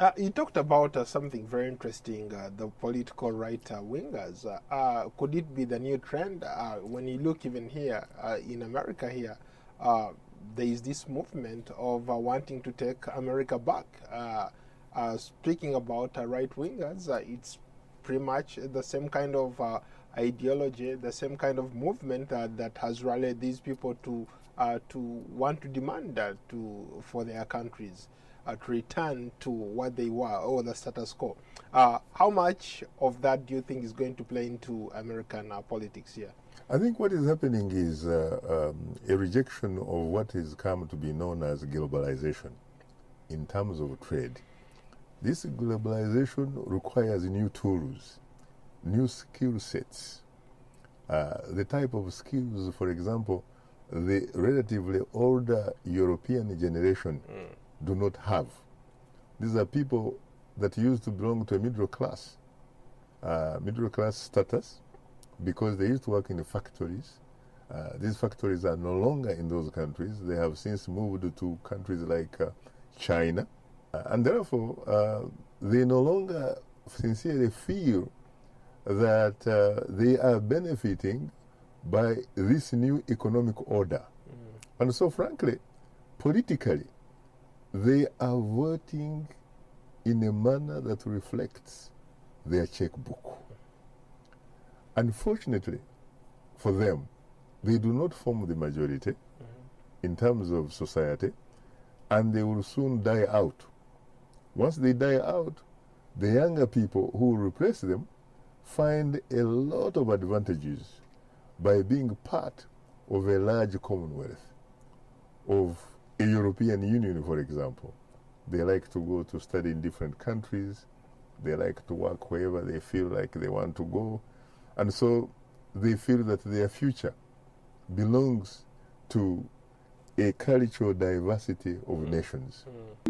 Uh, you talked about uh, something very interesting, uh, the political right wingers. Uh, uh, could it be the new trend? Uh, when you look even here in America, here, there is this movement of wanting to take America back. speaking about right wingers, it's pretty much the same kind of ideology, the same kind of movement that has rallied these people to to want to demand to for their countries uh, to return to what they were or the status quo. Uh, how much of that do you think is going to play into American uh, politics here? I think what is happening is uh, um, a rejection of what has come to be known as globalization in terms of trade. This globalization requires new tools, new skill sets. Uh, the type of skills, for example, the relatively older European generation mm do not have. These are people that used to belong to a middle class, uh, middle class status, because they used to work in the factories. Uh, these factories are no longer in those countries. They have since moved to countries like uh, China. Uh, and therefore, uh, they no longer sincerely feel that uh, they are benefiting by this new economic order. Mm. And so, frankly, politically, they are voting in a manner that reflects their checkbook. Unfortunately for them, they do not form the majority mm -hmm. in terms of society, and they will soon die out. Once they die out, the younger people who replace them find a lot of advantages by being part of a large commonwealth of European Union, for example, they like to go to study in different countries. They like to work wherever they feel like they want to go. And so they feel that their future belongs to a cultural diversity of mm. nations. Mm.